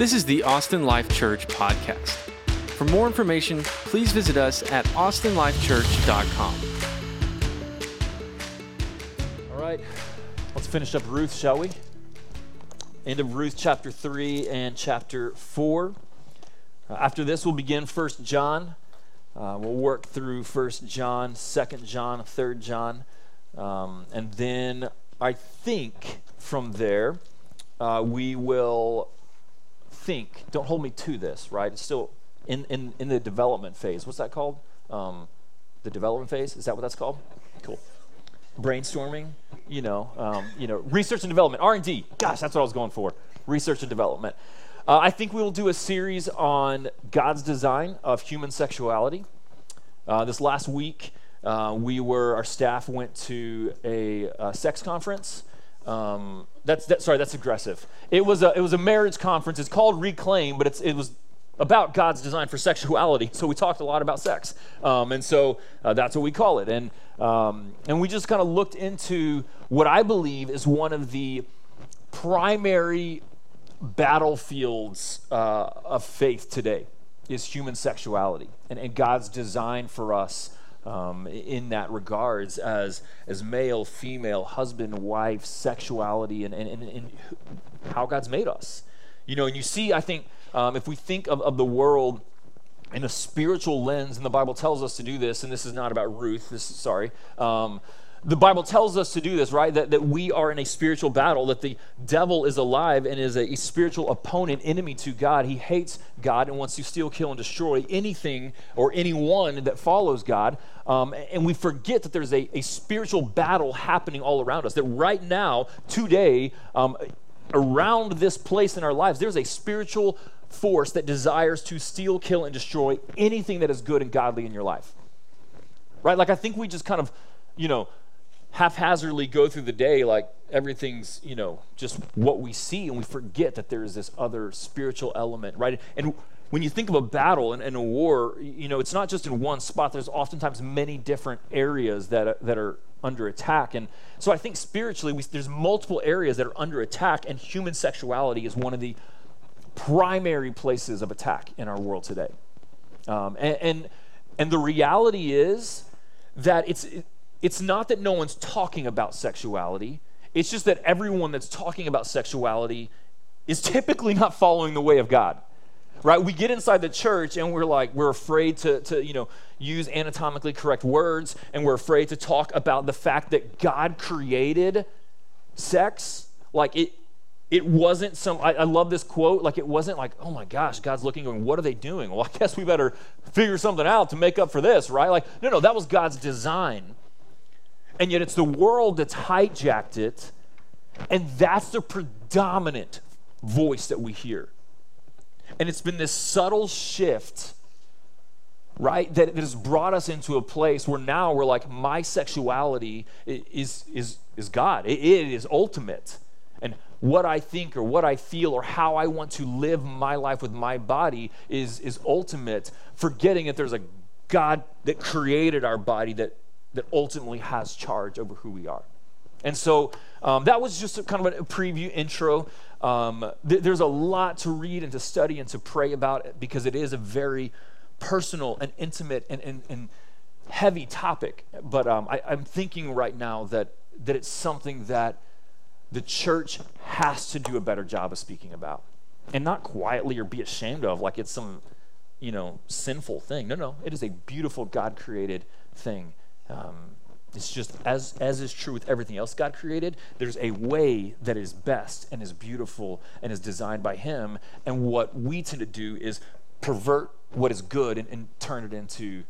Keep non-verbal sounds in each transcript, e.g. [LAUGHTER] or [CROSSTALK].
This is the Austin Life Church podcast. For more information, please visit us at austinlifechurch.com. All right, let's finish up Ruth, shall we? End of Ruth chapter 3 and chapter 4. Uh, after this, we'll begin 1 John. Uh, we'll work through 1 John, 2 John, 3 John. Um, and then I think from there, uh, we will think. Don't hold me to this, right? It's still in, in, in the development phase. What's that called? Um, the development phase? Is that what that's called? Cool. Brainstorming, you know, um, you know, research and development, R and D. Gosh, that's what I was going for. Research and development. Uh, I think we will do a series on God's design of human sexuality. Uh, this last week, uh, we were our staff went to a, a sex conference. Um, that's that, sorry, that's aggressive. It was a it was a marriage conference. It's called Reclaim, but it's it was about God's design for sexuality. So we talked a lot about sex, um, and so uh, that's what we call it. And um, and we just kind of looked into what I believe is one of the primary battlefields uh, of faith today is human sexuality and, and God's design for us um, in that regards as as male, female, husband, wife, sexuality, and, and, and, and how God's made us. You know, and you see, I think, um, if we think of, of the world in a spiritual lens, and the Bible tells us to do this, and this is not about Ruth, this sorry. Um, the Bible tells us to do this, right? That, that we are in a spiritual battle, that the devil is alive and is a, a, spiritual opponent, enemy to God. He hates God and wants to steal, kill, and destroy anything or anyone that follows God. Um, and we forget that there's a, a spiritual battle happening all around us, that right now, today, um, around this place in our lives, there's a spiritual force that desires to steal, kill, and destroy anything that is good and godly in your life. Right? Like, I think we just kind of, you know, haphazardly go through the day like everything's, you know, just what we see, and we forget that there is this other spiritual element, right? And when you think of a battle and, and, a war, you know, it's not just in one spot. There's oftentimes many different areas that, that are under attack. And so I think spiritually, we, there's multiple areas that are under attack, and human sexuality is one of the primary places of attack in our world today. Um, and, and, and the reality is that it's, it's not that no one's talking about sexuality, it's just that everyone that's talking about sexuality is typically not following the way of God. Right? We get inside the church and we're like, we're afraid to, to you know, use anatomically correct words, and we're afraid to talk about the fact that God created sex. Like it, it wasn't some I, I, love this quote like it wasn't like oh my gosh god's looking going what are they doing well i guess we better figure something out to make up for this right like no no that was god's design and yet it's the world that's hijacked it, and that's the predominant voice that we hear. And it's been this subtle shift, right, that, that has brought us into a place where now we're like, my sexuality is, is, is God, it, it is ultimate. And what I think or what I feel or how I want to live my life with my body is, is ultimate, forgetting that there's a God that created our body that that ultimately has charge over who we are. And so um, that was just kind of a preview intro. Um, th- there's a lot to read and to study and to pray about because it is a very personal and intimate and, and, and heavy topic. But um, I, I'm thinking right now that, that it's something that the church has to do a better job of speaking about and not quietly or be ashamed of like it's some you know sinful thing no no it is a beautiful god created thing um, it's just as as is true with everything else God created. There's a way that is best and is beautiful and is designed by Him. And what we tend to do is pervert what is good and, and turn it into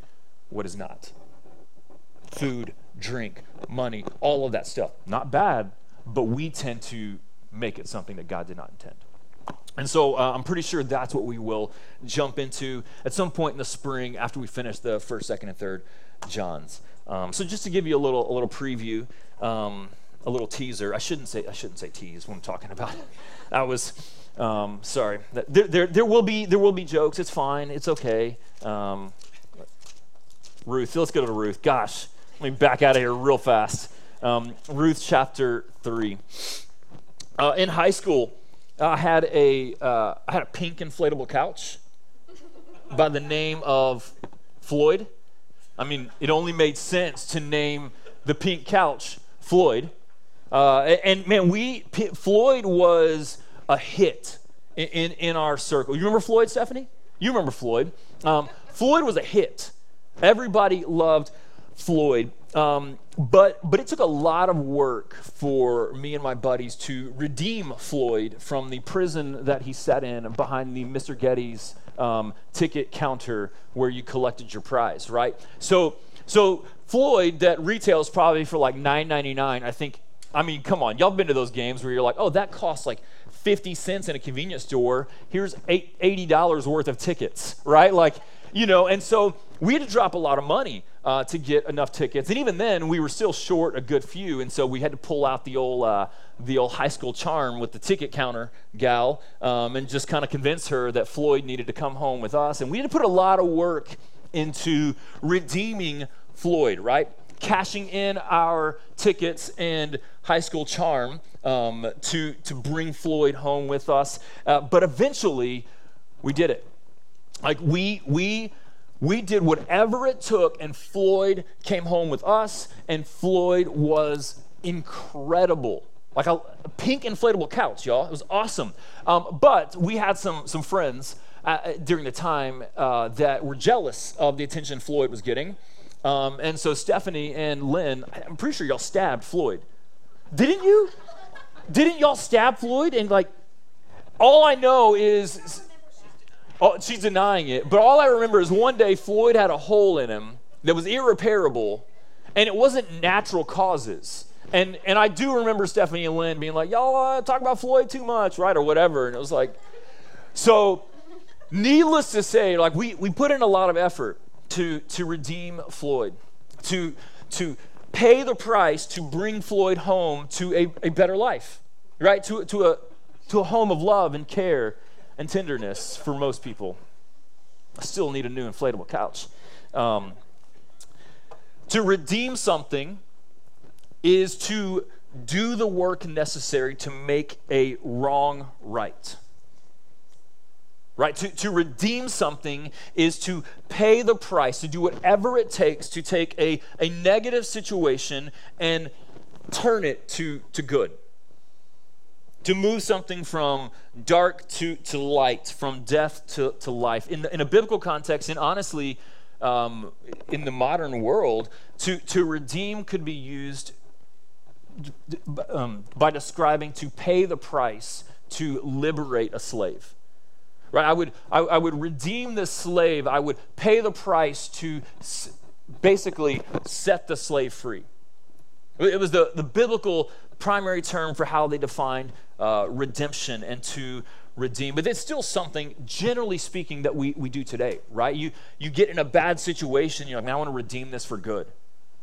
what is not. Food, drink, money, all of that stuff. Not bad, but we tend to make it something that God did not intend. And so uh, I'm pretty sure that's what we will jump into at some point in the spring after we finish the first, second, and third Johns. Um, so just to give you a little a little preview, um, a little teaser. I shouldn't say I shouldn't say tease when I'm talking about it. [LAUGHS] I was um, sorry. There, there, there will be there will be jokes. It's fine. It's okay. Um, Ruth, let's go to Ruth. Gosh, let me back out of here real fast. Um, Ruth chapter three. Uh, in high school, I had a uh, I had a pink inflatable couch by the name of Floyd. I mean, it only made sense to name the pink couch Floyd. Uh, and man, we P- Floyd was a hit in, in, in, our circle. You remember Floyd, Stephanie? You remember Floyd? Um, Floyd was a hit. Everybody loved Floyd. Um, but but it took a lot of work for me and my buddies to redeem Floyd from the prison that he sat in behind the Mr. Gatti's um, ticket counter where you collected your prize, right? So so Floyd that retails probably for like $9.99. I think. I mean, come on, y'all been to those games where you're like, oh, that costs like 50 cents in a convenience store. Here's $80 worth of tickets, right? Like, you know, and so we had to drop a lot of money uh, to get enough tickets. And even then, we were still short a good few. And so we had to pull out the old, uh, the old high school charm with the ticket counter gal um, and just kind of convince her that Floyd needed to come home with us. And we had to put a lot of work into redeeming Floyd, right? Cashing in our tickets and high school charm um, to, to bring Floyd home with us. Uh, but eventually, we did it. Like, we, we we did whatever it took, and Floyd came home with us, and Floyd was incredible. Like a, pink inflatable couch, y'all. It was awesome. Um, but we had some, some friends uh, uh, during the time uh, that were jealous of the attention Floyd was getting. Um, and so Stephanie and Lynn, I'm pretty sure y'all stabbed Floyd. Didn't you? Didn't y'all stab Floyd? And like, all I know is Oh, she's denying it. But all I remember is one day Floyd had a hole in him that was irreparable, and it wasn't natural causes. And and I do remember Stephanie and Lynn being like, "Y'all uh, talk about Floyd too much, right?" or whatever. And it was like, so needless to say, like we we put in a lot of effort to to redeem Floyd, to to pay the price to bring Floyd home to a, a better life, right? To to a to a home of love and care and tenderness for most people. I still need a new inflatable couch. Um, to redeem something is to do the work necessary to make a wrong right. Right? To, to redeem something is to pay the price, to do whatever it takes to take a, a negative situation and turn it to, to good to move something from dark to, to light, from death to, to life. In, the, in a biblical context, and honestly, um, in the modern world, to, to redeem could be used um, by describing to pay the price to liberate a slave. Right? I would, I, I would redeem the slave, I would pay the price to s- basically set the slave free. It was the, the biblical primary term for how they defined uh, redemption and to redeem. But it's still something, generally speaking, that we, we do today, right? You, you get in a bad situation, you're like, I want to redeem this for good.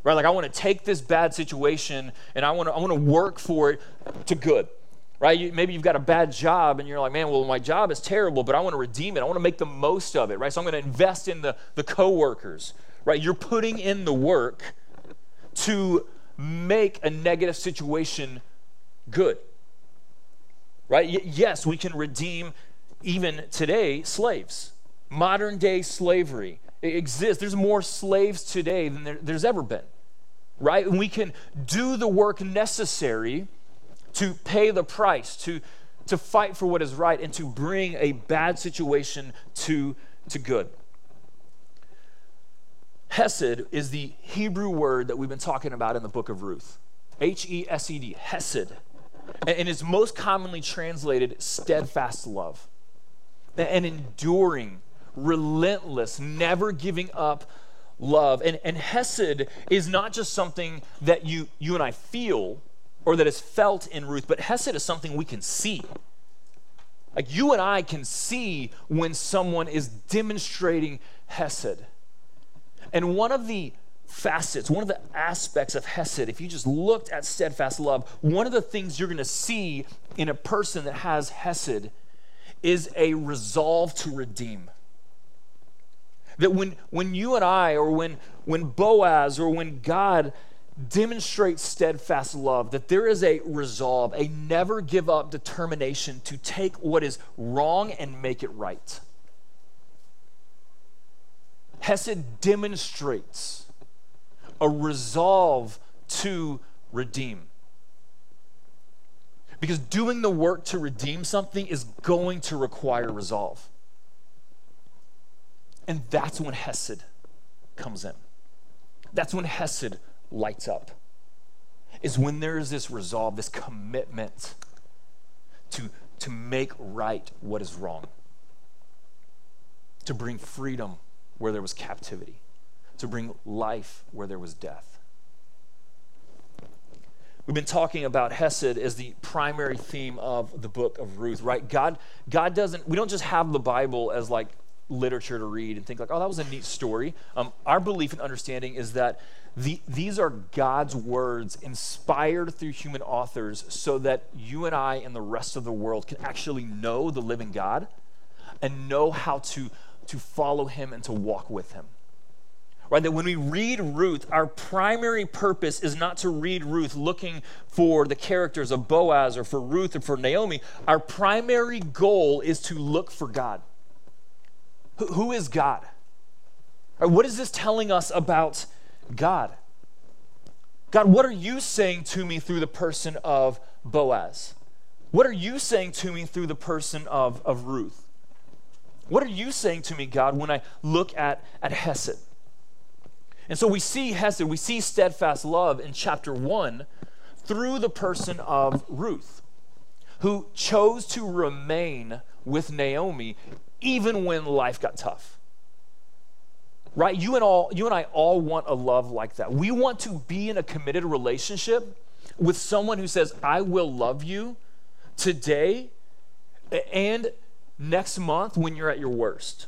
Right? Like, I want to take this bad situation and I want to, I want to work for it to good. Right? You, maybe you've got a bad job and you're like, man, well, my job is terrible, but I want to redeem it. I want to make the most of it, right? So I'm going to invest in the, the coworkers, right? You're putting in the work to make a negative situation good. Right? Y- yes, we can redeem even today slaves. Modern day slavery exists. There's more slaves today than there, there's ever been. Right? And we can do the work necessary to pay the price, to, to fight for what is right, and to bring a bad situation to, to good. Hesed is the Hebrew word that we've been talking about in the book of Ruth. H E S E D, Hesed. And is most commonly translated steadfast love. An enduring, relentless, never giving up love. And, and Hesed is not just something that you, you and I feel or that is felt in Ruth, but Hesed is something we can see. Like you and I can see when someone is demonstrating Hesed. And one of the facets, one of the aspects of Hesed, if you just looked at steadfast love, one of the things you're going to see in a person that has Hesed is a resolve to redeem. That when, when you and I, or when, when Boaz, or when God demonstrates steadfast love, that there is a resolve, a never give up determination to take what is wrong and make it right. Hesed demonstrates a resolve to redeem. Because doing the work to redeem something is going to require resolve. And that's when Hesed comes in. That's when Hesed lights up. Is when there is this resolve, this commitment to, to make right what is wrong, to bring freedom where there was captivity, to bring life where there was death. We've been talking about Hesed as the primary theme of the book of Ruth, right? God, God doesn't, we don't just have the Bible as like literature to read and think like, oh, that was a neat story. Um, our belief and understanding is that the, these are God's words inspired through human authors so that you and I and the rest of the world can actually know the living God and know how to, to follow him and to walk with him right? That when we read Ruth, our primary purpose is not to read Ruth looking for the characters of Boaz or for Ruth or for Naomi. Our primary goal is to look for God. Who, is God? What is this telling us about God? God, what are you saying to me through the person of Boaz? What are you saying to me through the person of, of Ruth? What are you saying to me, God, when I look at, at Hesed? And so we see Hesed, we see steadfast love in chapter 1 through the person of Ruth, who chose to remain with Naomi even when life got tough. Right? You and all you and I all want a love like that. We want to be in a committed relationship with someone who says, "I will love you today and next month when you're at your worst."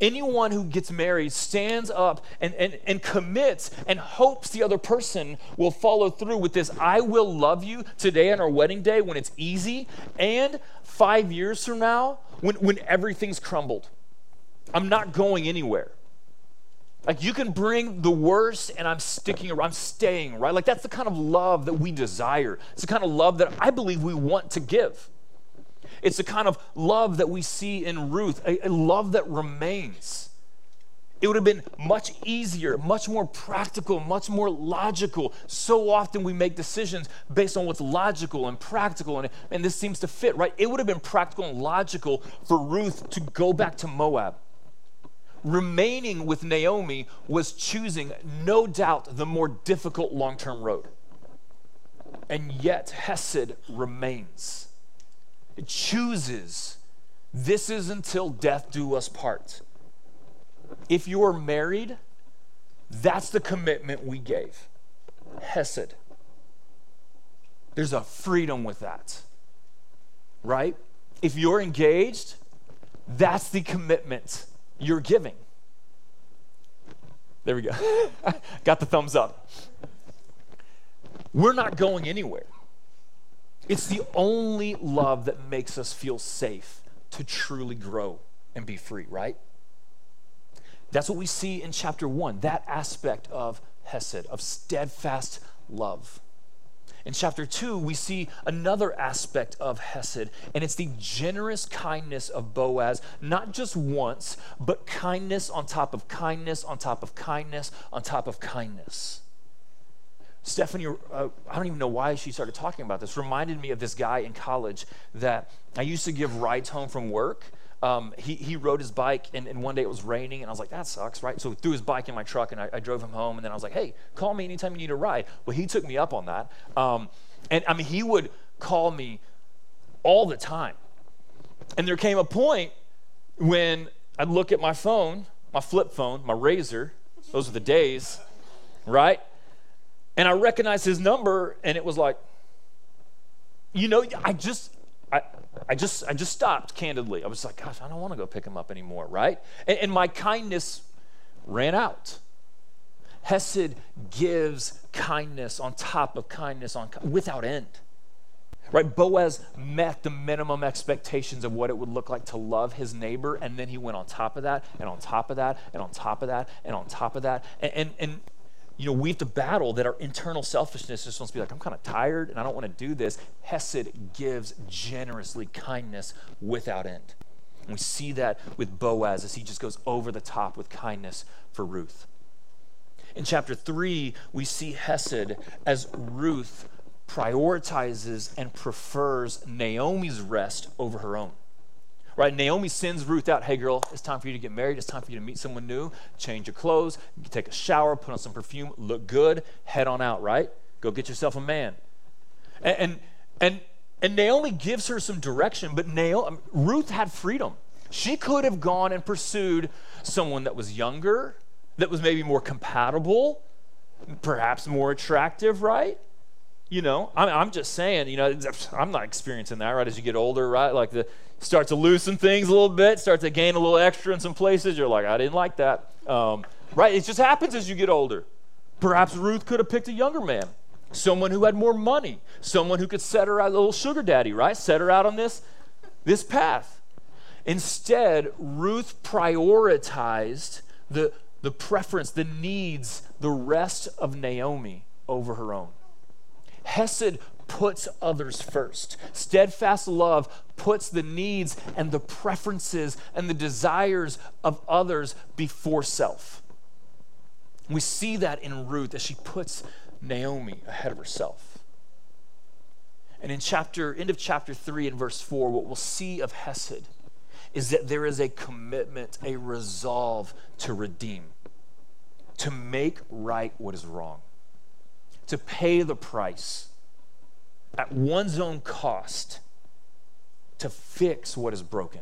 Anyone who gets married stands up and, and, and commits and hopes the other person will follow through with this I will love you today on our wedding day when it's easy, and five years from now when, when everything's crumbled. I'm not going anywhere. Like you can bring the worst and I'm sticking around, I'm staying, right? Like that's the kind of love that we desire. It's the kind of love that I believe we want to give. It's the kind of love that we see in Ruth, a, a love that remains. It would have been much easier, much more practical, much more logical. So often we make decisions based on what's logical and practical, and, and this seems to fit, right? It would have been practical and logical for Ruth to go back to Moab. Remaining with Naomi was choosing, no doubt, the more difficult long term road. And yet, Hesed remains. It chooses this is until death do us part. If you're married, that's the commitment we gave. Hesed. There's a freedom with that, right? If you're engaged, that's the commitment you're giving. There we go. [LAUGHS] Got the thumbs up. We're not going anywhere. It's the only love that makes us feel safe to truly grow and be free, right? That's what we see in chapter one, that aspect of Hesed, of steadfast love. In chapter 2, we see another aspect of Hesed, and it's the generous kindness of Boaz, not just once, but kindness on top of kindness, on top of kindness, on top of kindness. Stephanie, uh, I don't even know why she started talking about this, reminded me of this guy in college that I used to give rides home from work. Um, he, he rode his bike, and, and one day it was raining, and I was like, that sucks, right? So he threw his bike in my truck, and I, I drove him home, and then I was like, hey, call me anytime you need a ride. Well, he took me up on that. Um, and I mean, he would call me all the time. And there came a point when I'd look at my phone, my flip phone, my razor, those are the days, right? And I recognized his number, and it was like, you know, I just, I, just, I just stopped. Candidly, I was like, gosh, I don't want to go pick him up anymore, right? And, and my kindness ran out. Hesed gives kindness on top of kindness on without end. Right? Boaz met the minimum expectations of what it would look like to love his neighbor, and then he went on top of that, and on top of that, and on top of that, and on top of that. And, and, and you know, we have to battle that our internal selfishness just wants to be like, I'm kind of tired and I don't want to do this. Hesed gives generously kindness without end. And we see that with Boaz as he just goes over the top with kindness for Ruth. In chapter 3, we see Hesed as Ruth prioritizes and prefers Naomi's rest over her own. Right? Naomi sends Ruth out. Hey, girl, it's time for you to get married. It's time for you to meet someone new. Change your clothes, take a shower, put on some perfume, look good, head on out, right? Go get yourself a man. And, and, and, and Naomi gives her some direction, but Naomi, um, Ruth had freedom. She could have gone and pursued someone that was younger, that was maybe more compatible, perhaps more attractive, right? You know, I'm, I'm just saying, you know, I'm not experiencing that, right? As you get older, right? Like the start to loosen things a little bit, start to gain a little extra in some places. You're like, I didn't like that. Um, right? It just happens as you get older. Perhaps Ruth could have picked a younger man, someone who had more money, someone who could set her out, a little sugar daddy, right? Set her out on this, this path. Instead, Ruth prioritized the, the preference, the needs, the rest of Naomi over her own. Hesed puts others first. Steadfast love puts the needs and the preferences and the desires of others before self. We see that in Ruth as she puts Naomi ahead of herself. And in chapter end of chapter 3 and verse 4 what we'll see of Hesed is that there is a commitment, a resolve to redeem, to make right what is wrong, to pay the price at one's own cost to fix what is broken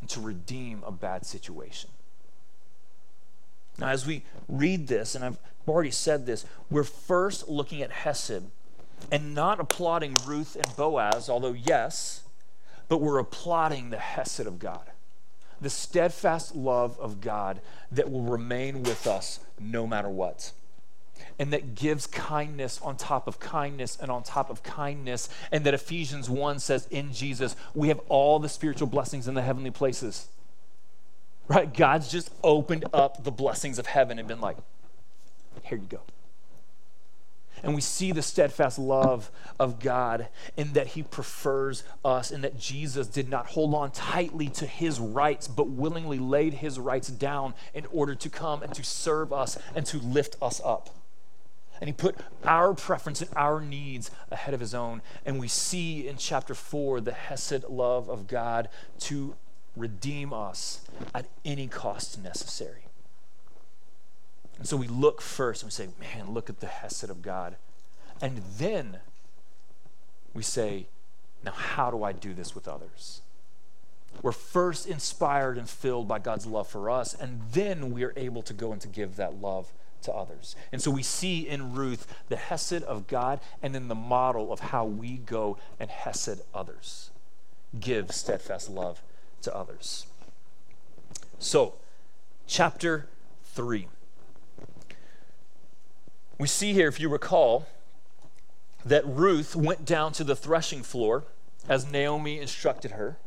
and to redeem a bad situation. Now, as we read this, and I've already said this, we're first looking at Hesed and not applauding Ruth and Boaz, although, yes, but we're applauding the Hesed of God, the steadfast love of God that will remain with us no matter what and that gives kindness on top of kindness and on top of kindness. And that Ephesians 1 says, in Jesus, we have all the spiritual blessings in the heavenly places. Right? God's just opened up the blessings of heaven and been like, here you go. And we see the steadfast love of God in that He prefers us, and that Jesus did not hold on tightly to His rights, but willingly laid His rights down in order to come and to serve us and to lift us up and he put our preference and our needs ahead of his own. And we see in chapter 4 the Hesed love of God to redeem us at any cost necessary. And so we look first and we say, man, look at the Hesed of God. And then we say, now how do I do this with others? We're first inspired and filled by God's love for us, and then we are able to go and to give that love to others. And so we see in Ruth the Hesed of God and then the model of how we go and Hesed others, give steadfast love to others. So, chapter 3. We see here, if you recall, that Ruth went down to the threshing floor as Naomi instructed her.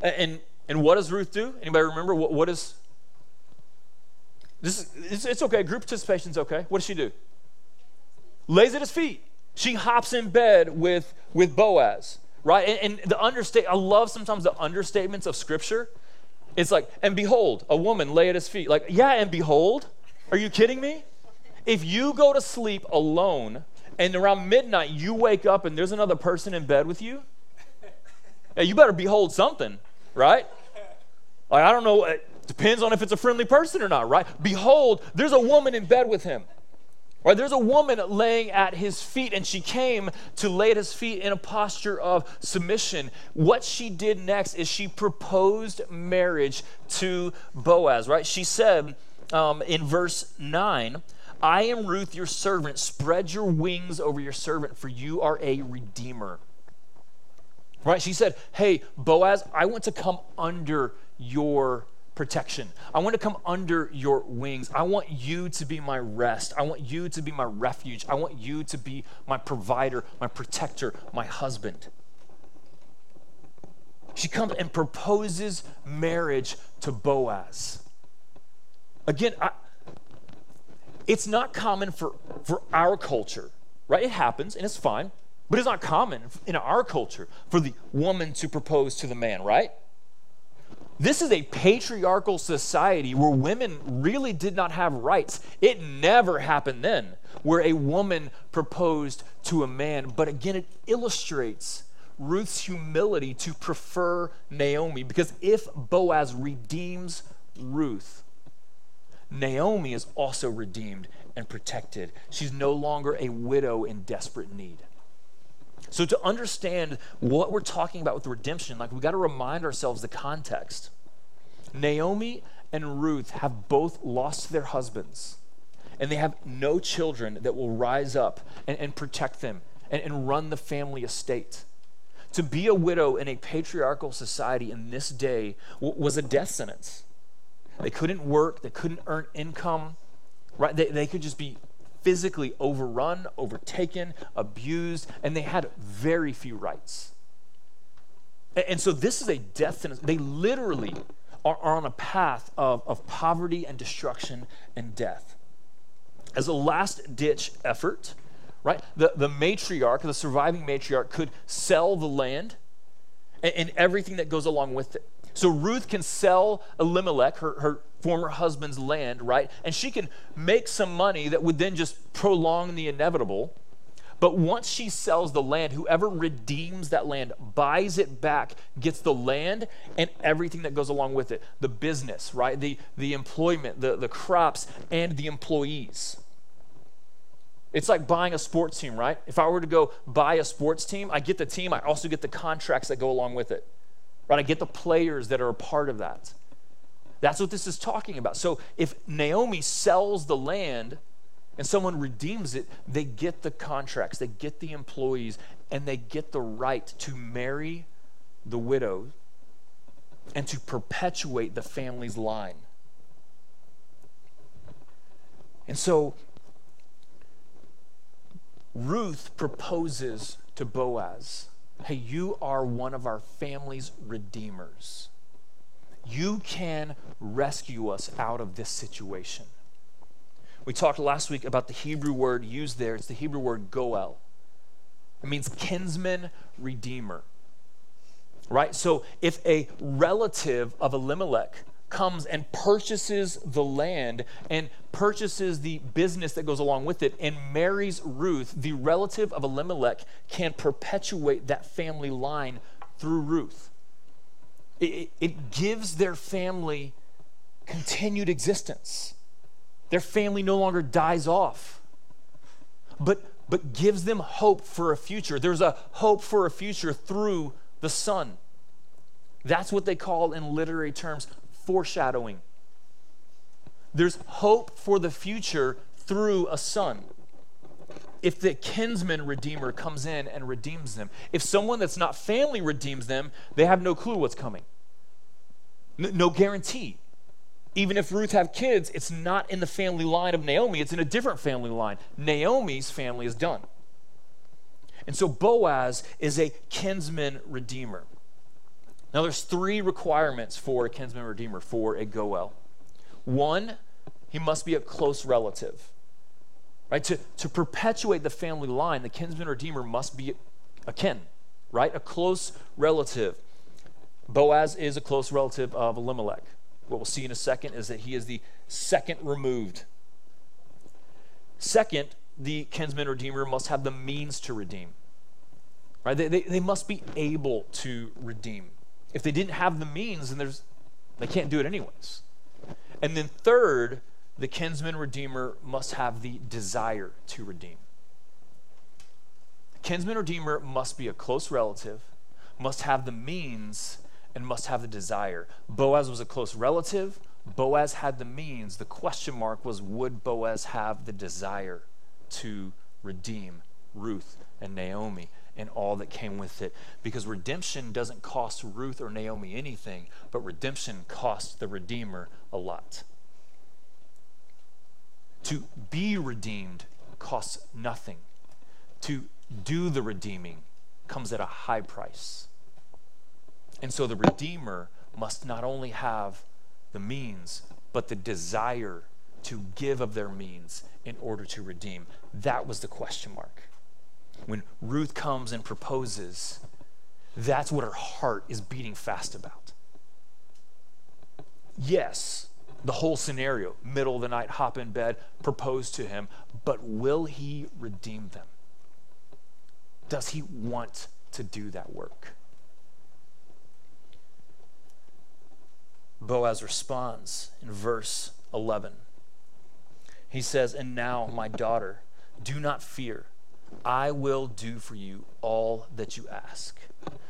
And, and what does Ruth do? Anybody remember? What, what, is, this is, it's, okay. Group participation is okay. What does she do? Lays at his feet. She hops in bed with, with Boaz, right? And, and the understate, I love sometimes the understatements of Scripture. It's like, and behold, a woman lay at his feet. Like, yeah, and behold, are you kidding me? If you go to sleep alone and around midnight you wake up and there's another person in bed with you, you better behold something, right? Like, I don't know. Depends on if it's a friendly person or not, right? Behold, there's a woman in bed with him. Right? There's a woman laying at his feet, and she came to lay at his feet in a posture of submission. What she did next is she proposed marriage to Boaz, right? She said um, in verse 9, I am Ruth, your servant. Spread your wings over your servant, for you are a redeemer. Right? She said, Hey, Boaz, I want to come under your protection. I want to come under your wings. I want you to be my rest. I want you to be my refuge. I want you to be my provider, my protector, my husband. She comes and proposes marriage to Boaz. Again, I, it's not common for, for our culture, right? It happens and it's fine, but it's not common in our culture for the woman to propose to the man, right? This is a patriarchal society where women really did not have rights. It never happened then where a woman proposed to a man. But again, it illustrates Ruth's humility to prefer Naomi because if Boaz redeems Ruth, Naomi is also redeemed and protected. She's no longer a widow in desperate need. So, to understand what we're talking about with redemption, like we got to remind ourselves the context. Naomi and Ruth have both lost their husbands, and they have no children that will rise up and, and protect them and, and run the family estate. To be a widow in a patriarchal society in this day w- was a death sentence. They couldn't work, they couldn't earn income, right? They, they could just be physically overrun, overtaken, abused, and they had very few rights. And, so this is a death sentence. They literally are, are on a path of, of poverty and destruction and death. As a last ditch effort, right, the, the matriarch, the surviving matriarch, could sell the land and, and everything that goes along with it. So Ruth can sell Elimelech, her, her former husband's land, right? And she can make some money that would then just prolong the inevitable. But once she sells the land, whoever redeems that land, buys it back, gets the land and everything that goes along with it the business, right? The, the employment, the, the crops, and the employees. It's like buying a sports team, right? If I were to go buy a sports team, I get the team, I also get the contracts that go along with it, right? I get the players that are a part of that. That's what this is talking about. So if Naomi sells the land and someone redeems it, they get the contracts, they get the employees, and they get the right to marry the widow and to perpetuate the family's line. And so Ruth proposes to Boaz Hey, you are one of our family's redeemers. You can rescue us out of this situation. We talked last week about the Hebrew word used there. It's the Hebrew word goel. It means kinsman redeemer. Right? So if a relative of Elimelech comes and purchases the land and purchases the business that goes along with it and marries Ruth, the relative of Elimelech can perpetuate that family line through Ruth. It, it, gives their family continued existence. Their family no longer dies off, but, but gives them hope for a future. There's a hope for a future through the son. That's what they call in literary terms foreshadowing. There's hope for the future through a son. If the kinsman redeemer comes in and redeems them, if someone that's not family redeems them, they have no clue what's coming. no guarantee. Even if Ruth have kids, it's not in the family line of Naomi, it's in a different family line. Naomi's family is done. And so Boaz is a kinsman redeemer. Now, there's three requirements for a kinsman redeemer for a Goel. One, he must be a close relative. Right? To, to perpetuate the family line, the kinsman redeemer must be a kin, right? A close relative. Boaz is a close relative of Elimelech. What we'll see in a second is that he is the second removed. Second, the kinsman redeemer must have the means to redeem. Right? They, they, they must be able to redeem. If they didn't have the means, then there's they can't do it anyways. And then third, the kinsman redeemer must have the desire to redeem. The kinsman redeemer must be a close relative, must have the means, and must have the desire. Boaz was a close relative. Boaz had the means. The question mark was would Boaz have the desire to redeem Ruth and Naomi? And all that came with it. Because redemption doesn't cost Ruth or Naomi anything, but redemption costs the Redeemer a lot. To be redeemed costs nothing. To do the redeeming comes at a high price. And so the Redeemer must not only have the means, but the desire to give of their means in order to redeem? That was the question mark. When Ruth comes and proposes, that's what her heart is beating fast about. Yes, the whole scenario, middle of the night, hop in bed, propose to him, but will he redeem them? Does he want to do that work? Boaz responds in verse 11. He says, And now, my daughter, do not fear. I will do for you all that you ask.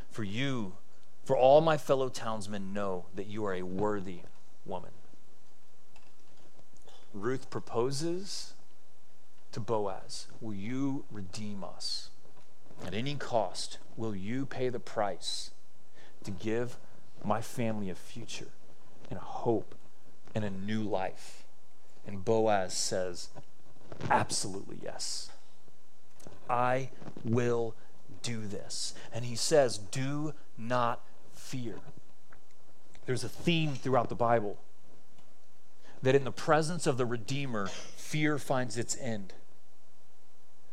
For you, for all my fellow townsmen know that you are a worthy woman. Ruth proposes to Boaz, Will you redeem us? At any cost, will you pay the price to give my family a future and a hope and a new life? And Boaz says, Absolutely yes. I will do this. And he says, Do not fear. There's a theme throughout the Bible that in the presence of the Redeemer, fear finds its end.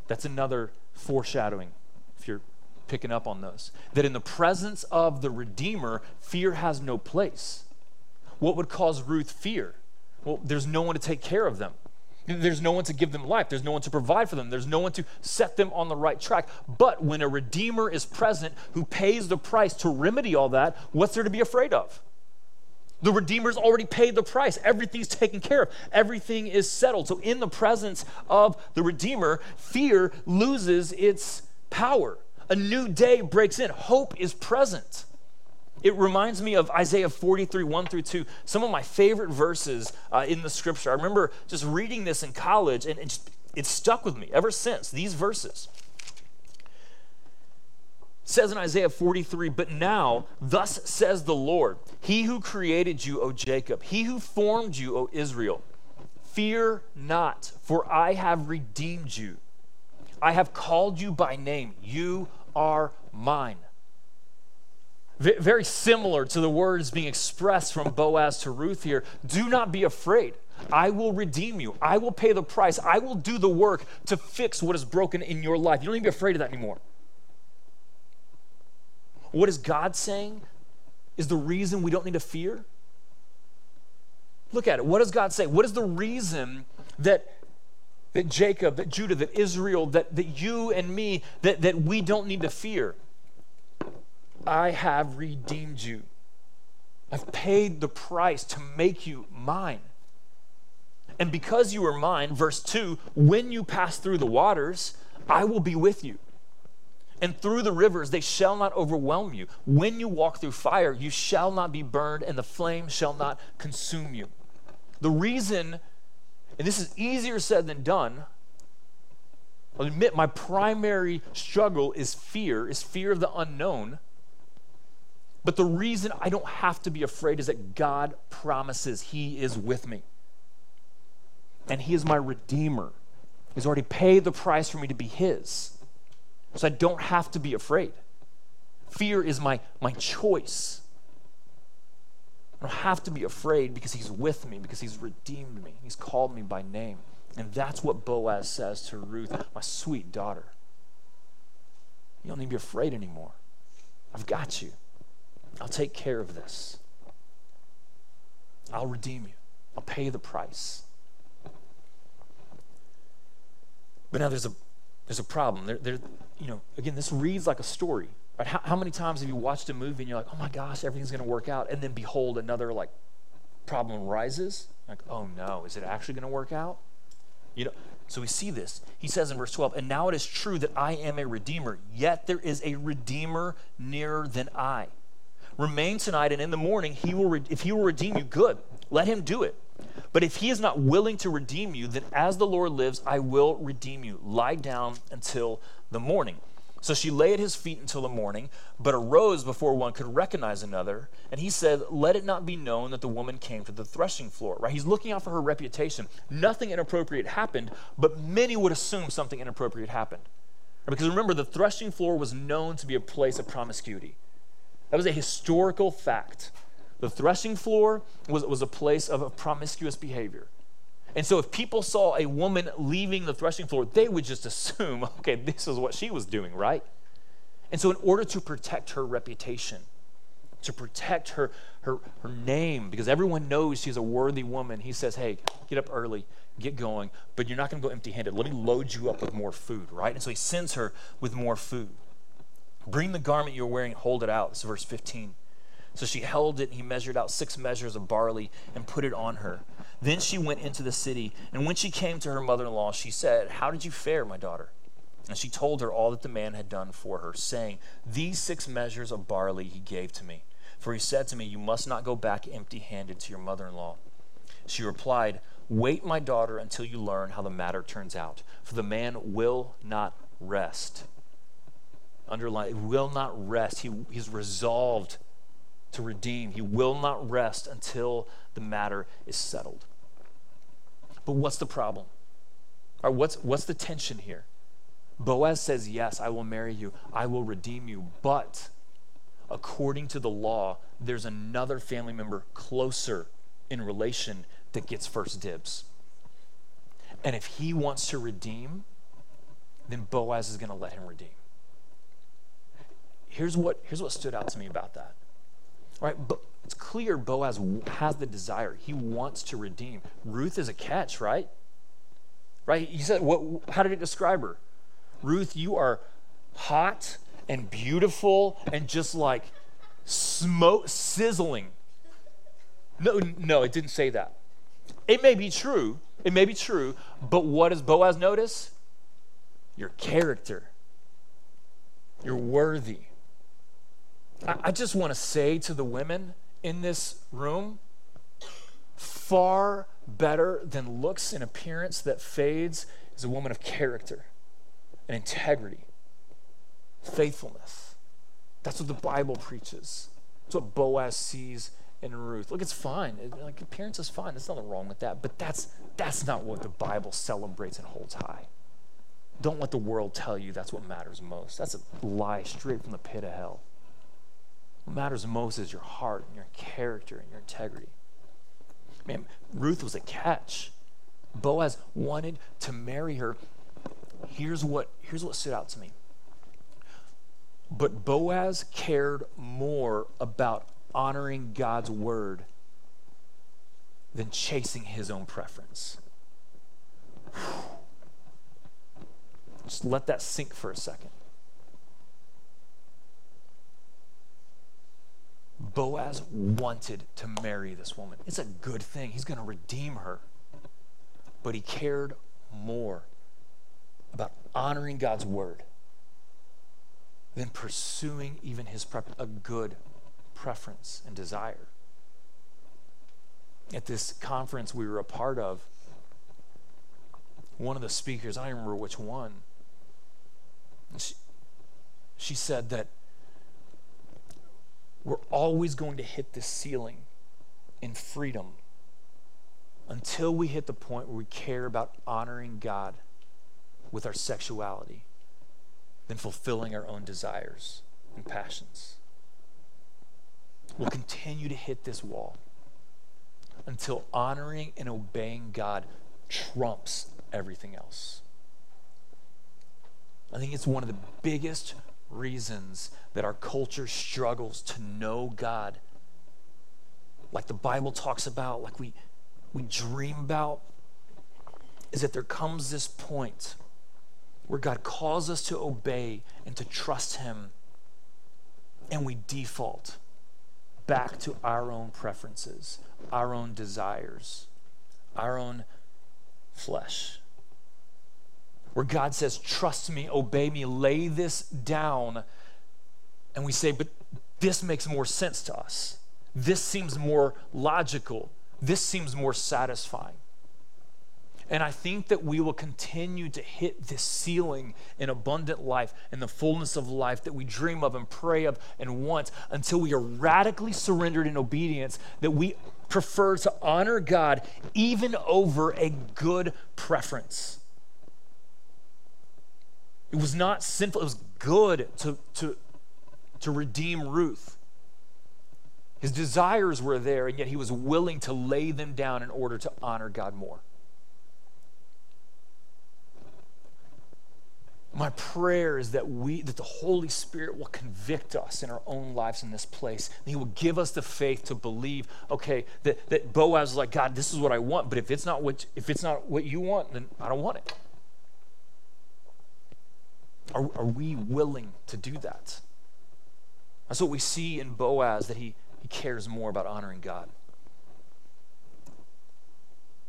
That's another foreshadowing, if you're picking up on those. That in the presence of the Redeemer, fear has no place. What would cause Ruth fear? Well, there's no one to take care of them. There's no one to give them life. There's no one to provide for them. There's no one to set them on the right track. But when a Redeemer is present who pays the price to remedy all that, what's there to be afraid of? The Redeemer's already paid the price. Everything's taken care of. Everything is settled. So, in the presence of the Redeemer, fear loses its power. A new day breaks in. Hope is present. It reminds me of Isaiah 43, 1 through 2, some of my favorite verses uh, in the scripture. I remember just reading this in college, and it, just, it stuck with me ever since, these verses. It says in Isaiah 43, But now, thus says the Lord, He who created you, O Jacob, He who formed you, O Israel, fear not, for I have redeemed you. I have called you by name. You are mine very similar to the words being expressed from Boaz to Ruth here. Do not be afraid. I will redeem you. I will pay the price. I will do the work to fix what is broken in your life. You don't need to be afraid of that anymore. What is God saying is the reason we don't need to fear? Look at it. What does God say? What is the reason that that Jacob, that Judah, that Israel, that, that you and me, that, that we don't need to fear? I have redeemed you. I've paid the price to make you mine. And because you are mine, verse 2 when you pass through the waters, I will be with you. And through the rivers, they shall not overwhelm you. When you walk through fire, you shall not be burned, and the flame shall not consume you. The reason, and this is easier said than done, I'll admit my primary struggle is fear, is fear of the unknown. But the reason I don't have to be afraid is that God promises He is with me. And He is my Redeemer. He's already paid the price for me to be His. So I don't have to be afraid. Fear is my, my choice. I don't have to be afraid because He's with me, because He's redeemed me. He's called me by name. And that's what Boaz says to Ruth, my sweet daughter. You don't need to be afraid anymore. I've got you. I'll take care of this. I'll redeem you. I'll pay the price. But now there's a there's a problem. There, there, you know, again, this reads like a story. Right? How, how many times have you watched a movie and you're like, oh my gosh, everything's going to work out, and then behold, another like problem rises? Like, oh no, is it actually going to work out? You know, so we see this. He says in verse 12, and now it is true that I am a redeemer, yet there is a redeemer nearer than I. Remain tonight, and in the morning, he will re- if he will redeem you, good. Let him do it. But if he is not willing to redeem you, then as the Lord lives, I will redeem you. Lie down until the morning. So she lay at his feet until the morning, but arose before one could recognize another. And he said, Let it not be known that the woman came to the threshing floor. Right? He's looking out for her reputation. Nothing inappropriate happened, but many would assume something inappropriate happened. Because remember, the threshing floor was known to be a place of promiscuity. That was a historical fact. The threshing floor was, was a place of, promiscuous behavior. And so if people saw a woman leaving the threshing floor, they would just [LAUGHS] assume, okay, this is what she was doing, right? And so, in order to protect her reputation, to protect her, her, her name, because everyone knows she's a worthy woman, he says, hey, get up early, get going, but you're not going to go empty handed. Let me load you up with more food, right? And so he sends her with more food. Bring the garment you're wearing, hold it out. This is verse 15. So she held it, and he measured out six measures of barley and put it on her. Then she went into the city, and when she came to her mother in law, she said, How did you fare, my daughter? And she told her all that the man had done for her, saying, These six measures of barley he gave to me. For he said to me, You must not go back empty handed to your mother in law. She replied, Wait, my daughter, until you learn how the matter turns out, for the man will not rest. Underline, will not rest. He, he's resolved to redeem. He will not rest until the matter is settled. But what's the problem? Or what's, what's the tension here? Boaz says, Yes, I will marry you, I will redeem you. But according to the law, there's another family member closer in relation that gets first dibs. And if he wants to redeem, then Boaz is going to let him redeem. Here's what, here's what stood out to me about that. Right, but it's clear Boaz has the desire. He wants to redeem. Ruth is a catch, right? Right? He said, what, how did it describe her? Ruth, you are hot and beautiful and just like smoke sizzling. No, no, it didn't say that. It may be true. It may be true, but what does Boaz notice? Your character. You're worthy. I, just want to say to the women in this room far better than looks and appearance that fades is a woman of character and integrity, faithfulness. That's what the Bible preaches. That's what Boaz sees in Ruth. Look, it's fine. It, like appearance is fine. There's nothing wrong with that. But that's that's not what the Bible celebrates and holds high. Don't let the world tell you that's what matters most. That's a lie straight from the pit of hell. What matters most is your heart and your character and your integrity. Man, Ruth was a catch. Boaz wanted to marry her here's what, here's what stood out to me. But Boaz cared more about honoring God's word than chasing his own preference. Just let that sink for a second. Boaz wanted to marry this woman. It's a good thing. He's going to redeem her. But he cared more about honoring God's word than pursuing even his a good preference and desire. At this conference we were a part of, one of the speakers, I don't remember which one, she, she said that we're always going to hit this ceiling in freedom until we hit the point where we care about honoring God with our sexuality than fulfilling our own desires and passions. We'll continue to hit this wall until honoring and obeying God trumps everything else. I think it's one of the biggest reasons that our culture struggles to know God like the Bible talks about, like we, we dream about, is that there comes this point where God calls us to obey and to trust Him, and we default back to our own preferences, our own desires, our own flesh. Where God says, Trust me, obey me, lay this down. And we say, But this makes more sense to us. This seems more logical. This seems more satisfying. And I think that we will continue to hit this ceiling in abundant life and the fullness of life that we dream of and pray of and want until we are radically surrendered in obedience that we prefer to honor God even over a good preference. It was not sinful, it was good to, to, to redeem Ruth. His desires were there, and yet he was willing to lay them down in order to honor God more. my prayer is that we that the holy spirit will convict us in our own lives in this place and he will give us the faith to believe okay that, that boaz was like god this is what i want but if it's not what if it's not what you want then i don't want it are, are we willing to do that that's what we see in boaz that he, he cares more about honoring god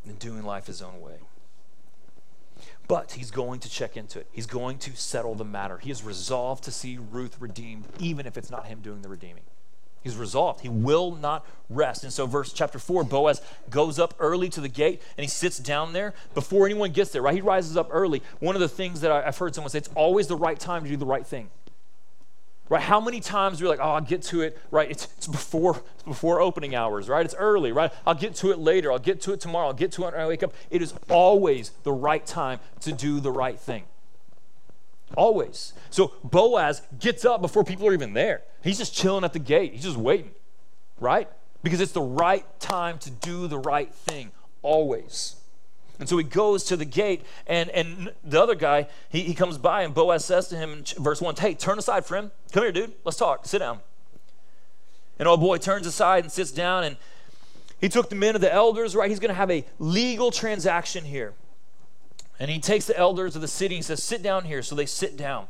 than doing life his own way but he's going to check into it. He's going to settle the matter. He is resolved to see Ruth redeemed, even if it's not him doing the redeeming. He's resolved. He will not rest. And so, verse chapter 4, Boaz goes up early to the gate and he sits down there before anyone gets there, right? He rises up early. One of the things that I've heard someone say, it's always the right time to do the right thing. Right? How many times we're like oh i'll get to it right? It's, it's before it's before opening hours right? It's early right? I'll get to it later. I'll get to it tomorrow. I'll get to it when i wake up. It is always the right time to do the right thing always so boaz gets up before people are even there he's just chilling at the gate he's just waiting right because it's the right time to do the right thing always and so he goes to the gate, and, and the other guy, he, he comes by, and Boaz says to him in verse 1, Hey, turn aside, friend. Come here, dude. Let's talk. Sit down. And old boy turns aside and sits down, and he took the men of the elders, right? He's going to have a legal transaction here. And he takes the elders of the city and says, Sit down here. So they sit down.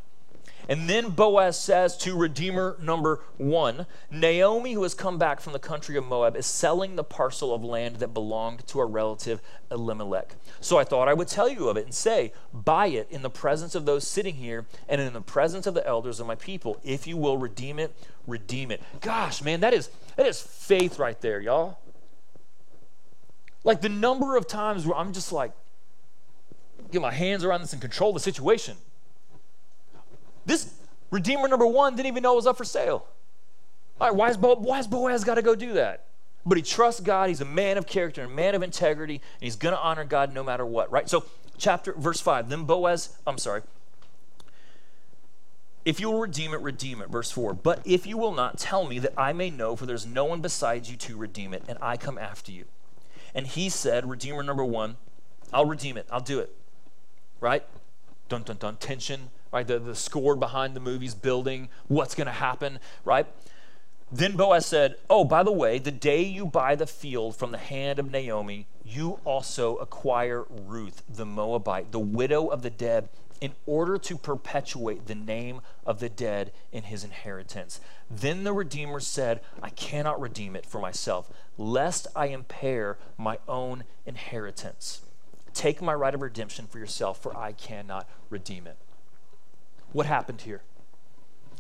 And then Boaz says to Redeemer number one Naomi, who has come back from the country of Moab, is selling the parcel of land that belonged to her relative Elimelech. So I thought I would tell you of it and say, Buy it in the presence of those sitting here and in the presence of the elders of my people. If you will redeem it, redeem it. Gosh, man, that is, that is faith right there, y'all. Like the number of times where I'm just like, get my hands around this and control the situation. This Redeemer number one didn't even know it was up for sale. All right, why has, Bo- why Boaz got to go do that? But he trusts God. He's a man of character, a man of integrity, and he's going to honor God no matter what, right? So, chapter, verse 5. Then Boaz, I'm sorry. If you will redeem it, redeem it. Verse 4. But if you will not, tell me that I may know, for there's no one besides you to redeem it, and I come after you. And he said, Redeemer number one, I'll redeem it. I'll do it. Right? Dun, dun, dun. Tension, right? The, the score behind the movie's building, what's going to happen, right? Then Boaz said, Oh, by the way, the day you buy the field from the hand of Naomi, you also acquire Ruth, the Moabite, the widow of the dead, in order to perpetuate the name of the dead in his inheritance. Then the Redeemer said, I cannot redeem it for myself, lest I impair my own inheritance. Take my right of redemption for yourself, for I cannot redeem it what happened here.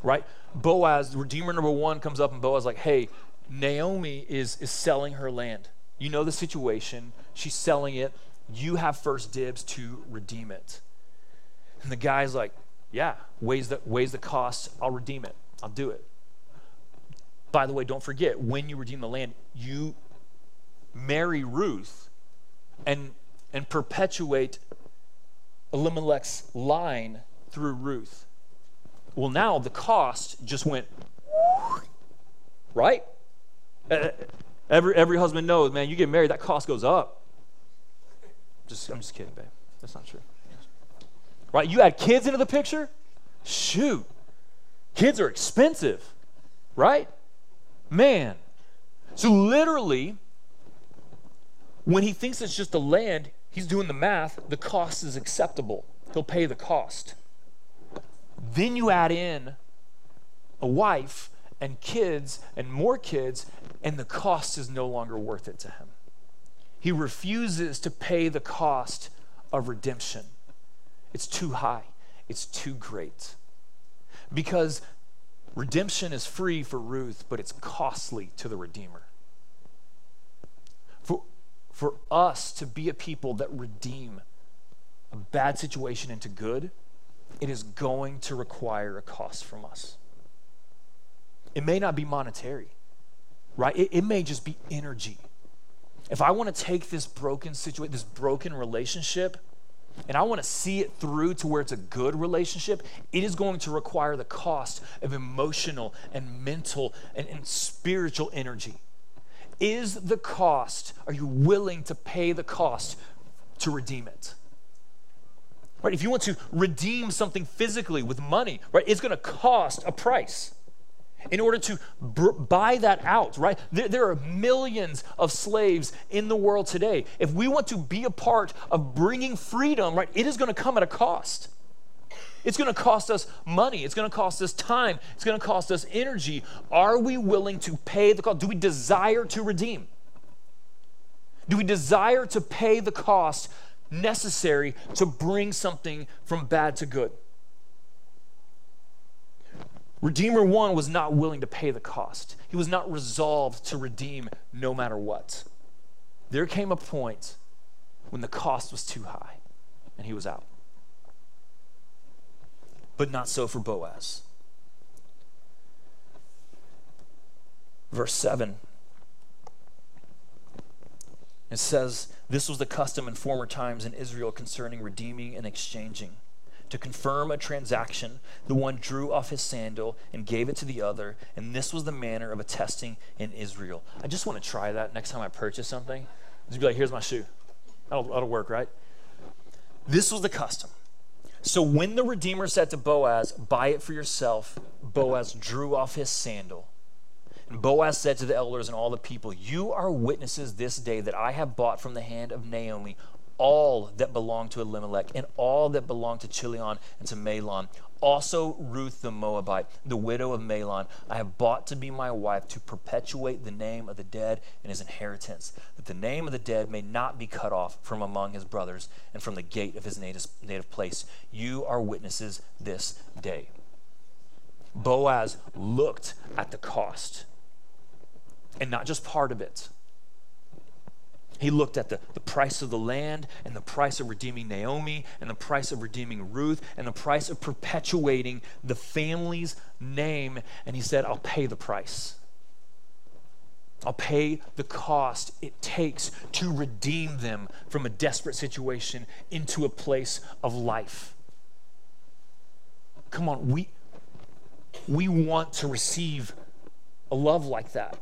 Right? Boaz, Redeemer number one, comes up and Boaz like, hey, Naomi is, is selling her land. You know the situation. She's selling it. You have first dibs to redeem it. And the guy's like, yeah, weighs the, weighs the cost. I'll redeem it. I'll do it. By the way, don't forget, when you redeem the land, you marry Ruth and, and perpetuate Elimelech's line through Ruth. Well, now the cost just went, right? Uh, every, every husband knows, man, you get married, that cost goes up. Just, I'm just kidding, babe. That's not true. Right? You add kids into the picture? Shoot. Kids are expensive, right? Man. So, literally, when he thinks it's just the land, he's doing the math, the cost is acceptable. He'll pay the cost. Then you add in a wife and kids and more kids, and the cost is no longer worth it to him. He refuses to pay the cost of redemption. It's too high, it's too great. Because redemption is free for Ruth, but it's costly to the Redeemer. For, for us to be a people that redeem a bad situation into good, it is going to require a cost from us. It may not be monetary, right? It, it may just be energy. If I want to take this broken situation, this broken relationship, and I want to see it through to where it's a good relationship, it is going to require the cost of emotional and mental and, and spiritual energy. Is the cost, are you willing to pay the cost to redeem it? Right? If you want to redeem something physically with money, right, it's going to cost a price. In order to br- buy that out, right? There, there are millions of slaves in the world today. If we want to be a part of bringing freedom, right, it is going to come at a cost. It's going to cost us money. It's going to cost us time. It's going to cost us energy. Are we willing to pay the cost? Do we desire to redeem? Do we desire to pay the cost necessary to bring something from bad to good? Redeemer 1 was not willing to pay the cost. He was not resolved to redeem no matter what. There came a point when the cost was too high and he was out. But not so for Boaz. Verse 7 it says, This was the custom in former times in Israel concerning redeeming and exchanging. To confirm a transaction, the one drew off his sandal and gave it to the other, and this was the manner of attesting in Israel. I just want to try that next time I purchase something. Just be like, here's my shoe. That'll, that'll work, right? This was the custom. So when the Redeemer said to Boaz, Buy it for yourself, Boaz drew off his sandal. And Boaz said to the elders and all the people, You are witnesses this day that I have bought from the hand of Naomi all that belonged to Elimelech and all that belonged to Chilion and to Mahlon. Also, Ruth the Moabite, the widow of Mahlon, I have bought to be my wife to perpetuate the name of the dead and his inheritance, that the name of the dead may not be cut off from among his brothers and from the gate of his native, native place. You are witnesses this day. Boaz looked at the cost and not just part of it. He looked at the, the price of the land and the price of redeeming Naomi and the price of redeeming Ruth and the price of perpetuating the family's name. And he said, I'll pay the price. I'll pay the cost it takes to redeem them from a desperate situation into a place of life. Come on, we, we want to receive a love like that.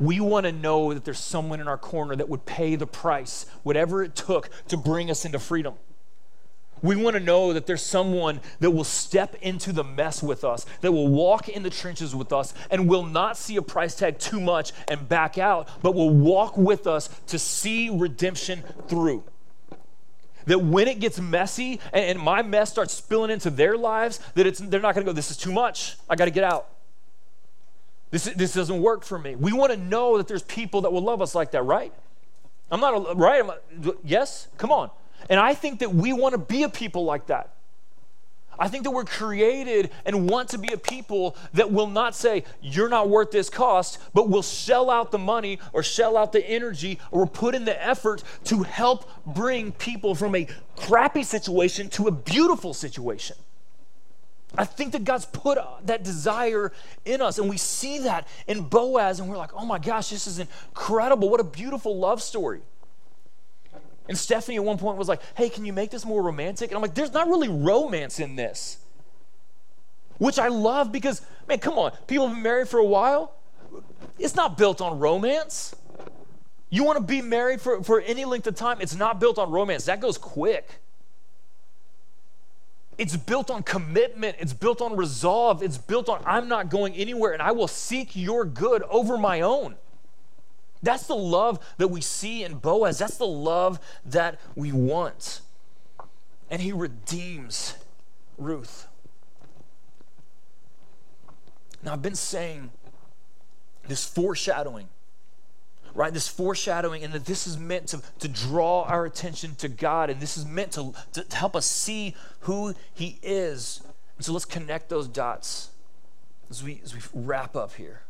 We want to know that there's someone in our corner that would pay the price, whatever it took to bring us into freedom. We want to know that there's someone that will step into the mess with us, that will walk in the trenches with us, and will not see a price tag too much and back out, but will walk with us to see redemption through. That when it gets messy and, and my mess starts spilling into their lives, that it's, they're not going to go, This is too much. I got to get out. This, this doesn't work for me. We want to know that there's people that will love us like that, right? I'm not, a, right? I'm yes? Come on. And I think that we want to be a people like that. I think that we're created and want to be a people that will not say, you're not worth this cost, but will shell out the money or shell out the energy or put in the effort to help bring people from a crappy situation to a beautiful situation. I think that God's put uh, that desire in us, and we see that in Boaz, and we're like, oh my gosh, this is incredible. What a beautiful love story. And Stephanie at one point was like, hey, can you make this more romantic? And I'm like, there's not really romance in this. Which I love because, man, come on, people have been married for a while. It's not built on romance. You want to be married for, for any length of time, it's not built on romance. That goes quick. It's built on commitment. It's built on resolve. It's built on, I'm not going anywhere and I will seek your good over my own. That's the love that we see in Boaz. That's the love that we want. And he redeems Ruth. Now, I've been saying this foreshadowing right? This foreshadowing, and that this is meant to, to draw our attention to God, and this is meant to, to help us see who He is. And so let's connect those dots as we, as we wrap up here.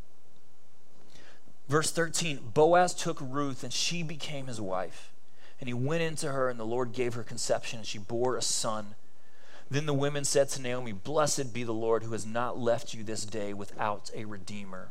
Verse 13 Boaz took Ruth, and she became his wife. And he went into her, and the Lord gave her conception, and she bore a son. Then the women said to Naomi, Blessed be the Lord who has not left you this day without a redeemer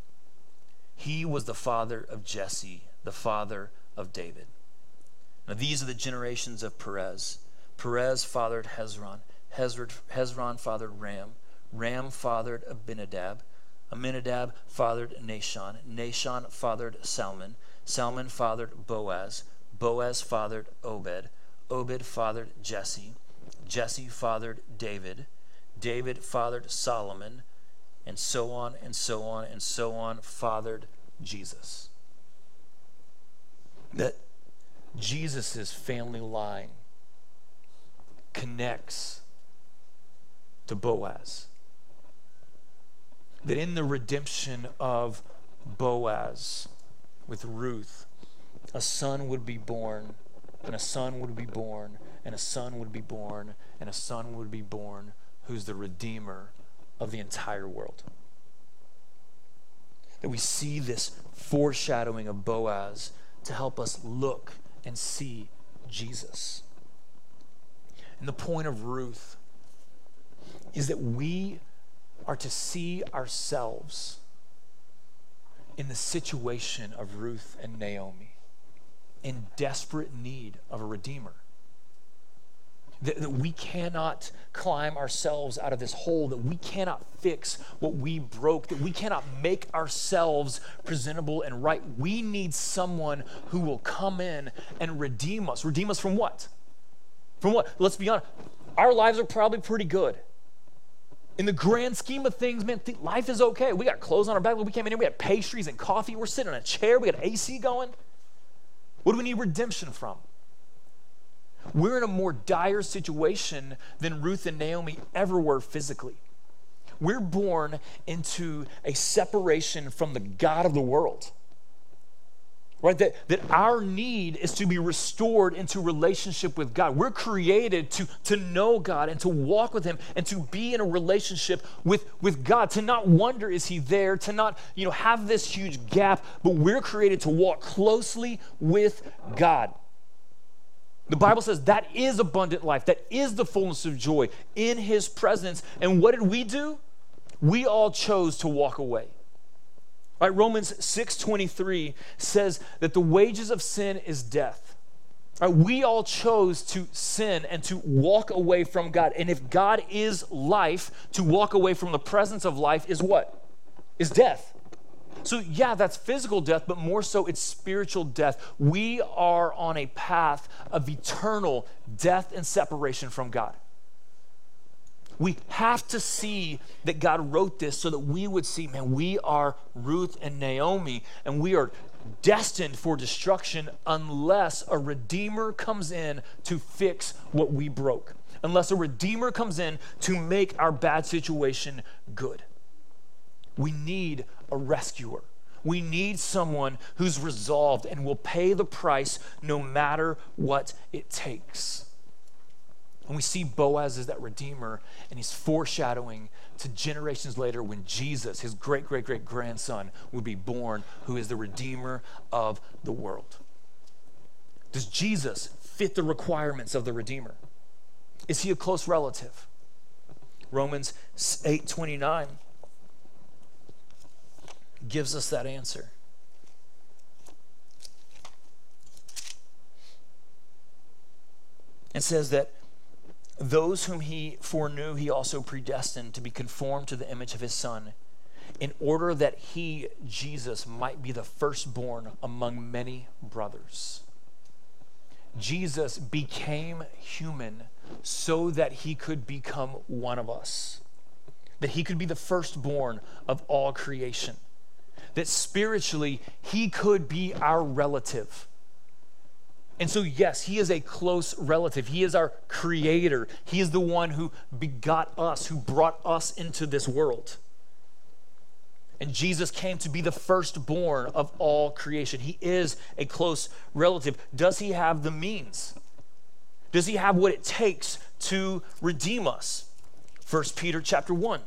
He was the father of Jesse, the father of David. Now these are the generations of Perez. Perez fathered Hezron. Hezron fathered Ram. Ram fathered Abinadab. Aminadab fathered Nahshon. Nahshon fathered Salmon. Salmon fathered Boaz. Boaz fathered Obed. Obed fathered Jesse. Jesse fathered David. David fathered Solomon. And so on and so on and so on fathered Jesus. That Jesus' family line connects to Boaz. That in the redemption of Boaz with Ruth, a son would be born, and a son would be born, and a son would be born, and a son would be born who's the Redeemer of the entire world. That we see this foreshadowing of Boaz to help us look and see Jesus. And the point of Ruth is that we are to see ourselves in the situation of Ruth and Naomi in desperate need of a redeemer. That, that, we cannot climb ourselves out of this hole, that we cannot fix what we broke, that we cannot make ourselves presentable and right. We need someone who will come in and redeem us. Redeem us from what? From what? Let's be honest. Our lives are probably pretty good. In the grand scheme of things, man, th- life is okay. We got clothes on our back. We came in here, we had pastries and coffee. We're sitting in a chair. We got AC going. What do we need redemption from? We're in a more dire situation than Ruth and Naomi ever were physically. We're born into a separation from the God of the world. Right? That, that our need is to be restored into relationship with God. We're created to, to know God and to walk with Him and to be in a relationship with, with God, to not wonder, is He there, to not you know, have this huge gap, but we're created to walk closely with God. The Bible says that is abundant life, that is the fullness of joy in His presence. And what did we do? We all chose to walk away. Right, Romans 6:23 says that the wages of sin is death. Right, we all chose to sin and to walk away from God. And if God is life, to walk away from the presence of life is what? Is death. So, yeah, that's physical death, but more so it's spiritual death. We are on a path of eternal death and separation from God. We have to see that God wrote this so that we would see, man, we are Ruth and Naomi, and we are destined for destruction unless a Redeemer comes in to fix what we broke, unless a Redeemer comes in to make our bad situation good. We need a rescuer. We need someone who's resolved and will pay the price no matter what it takes. And we see Boaz as that redeemer, and he's foreshadowing to generations later when Jesus, his great great great grandson, would be born, who is the redeemer of the world. Does Jesus fit the requirements of the redeemer? Is he a close relative? Romans 8 29 gives us that answer. It says that those whom he foreknew, he also predestined to be conformed to the image of his son, in order that he, Jesus, might be the firstborn among many brothers. Jesus became human so that he could become one of us, that he could be the firstborn of all creation that spiritually he could be our relative. And so, yes, he is a close relative. He is our creator. He is the one who begot us, who brought us into this world. And Jesus came to be the firstborn of all creation. He is a close relative. Does he have the means? Does he have what it takes to redeem us? 1 Peter chapter 1.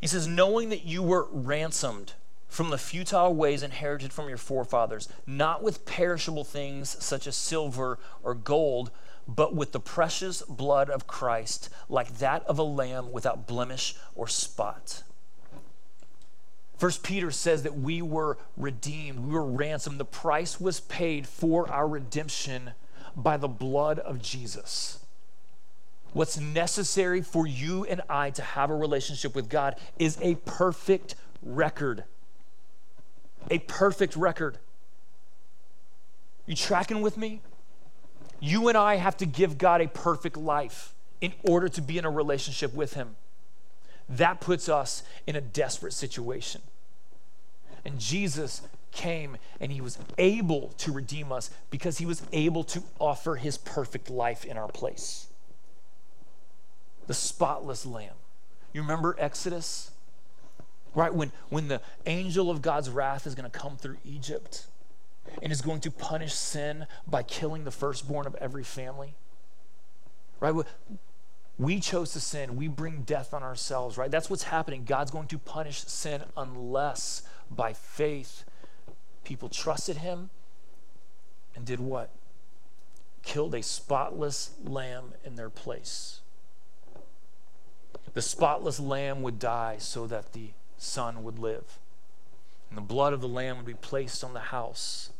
He says, knowing that you were ransomed from the futile ways inherited from your forefathers, not with perishable things such as silver or gold, but with the precious blood of Christ, like that of a lamb without blemish or spot. First Peter says that we were redeemed, we were ransomed. The price was paid for our redemption by the blood of Jesus. What's necessary for you and I to have a relationship with God is a perfect record. A perfect record. You tracking with me? You and I have to give God a perfect life in order to be in a relationship with Him. That puts us in a desperate situation. And Jesus came and he was able to redeem us because he was able to offer his perfect life in our place. The spotless lamb. You remember Exodus? Right? When, when the angel of God's wrath is going to come through Egypt and is going to punish sin by killing the firstborn of every family. Right? We chose to sin. We bring death on ourselves, right? That's what's happening. God's going to punish sin unless by faith people trusted him and did what? Killed a spotless lamb in their place. The spotless lamb would die so that the son would live. And the blood of the lamb would be placed on the house.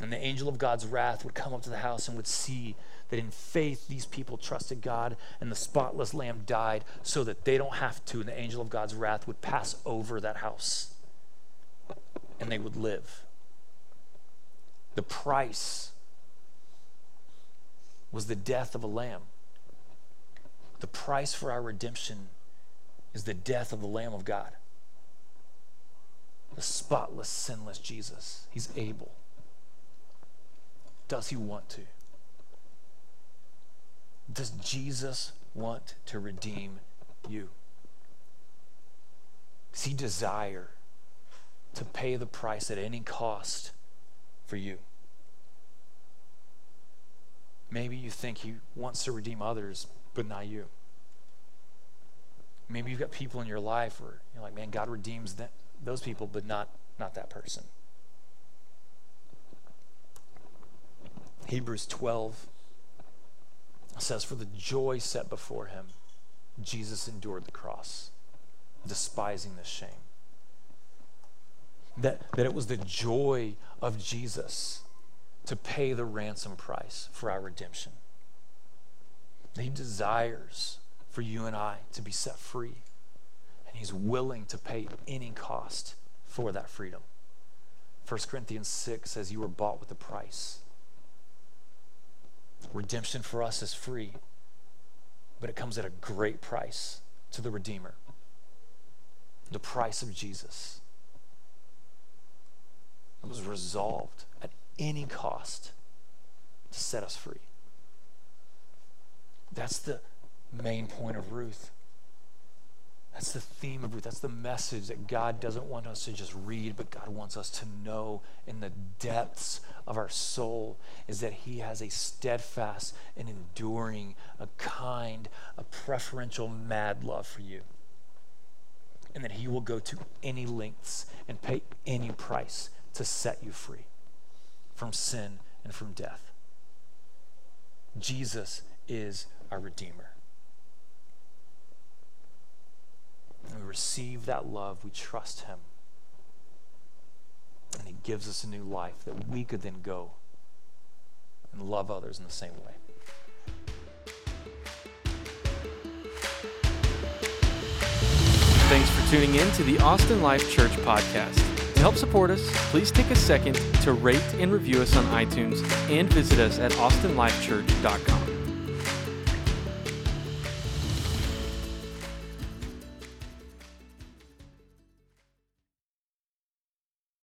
And the angel of God's wrath would come up to the house and would see that in faith these people trusted God and the spotless lamb died so that they don't have to. And the angel of God's wrath would pass over that house and they would live. The price was the death of a lamb. The price for our redemption is the death of the Lamb of God. The spotless, sinless Jesus. He's able. Does he want to? Does Jesus want to redeem you? Does he desire to pay the price at any cost for you? Maybe you think he wants to redeem others, but not you. Maybe you've got people in your life where you're like, man, God redeems them, those people, but not, not that person. Hebrews 12 says, For the joy set before him, Jesus endured the cross, despising the shame. That, that it was the joy of Jesus to pay the ransom price for our redemption. He desires for you and I to be set free, and He's willing to pay any cost for that freedom. 1 Corinthians 6 says, You were bought with a price. Redemption for us is free, but it comes at a great price to the Redeemer the price of Jesus. It was resolved at any cost to set us free. That's the main point of Ruth. That's the theme of Ruth. That's the message that God doesn't want us to just read, but God wants us to know in the depths of our soul is that He has a steadfast and enduring, a kind, a preferential, mad love for you. And that He will go to any lengths and pay any price to set you free from sin and from death. Jesus is our Redeemer. And we receive that love, we trust Him. And He gives us a new life that we could then go and love others in the same way. Thanks for tuning in to the Austin Life Church podcast. To help support us, please take a second to rate and review us on iTunes and visit us at austinlifechurch.com.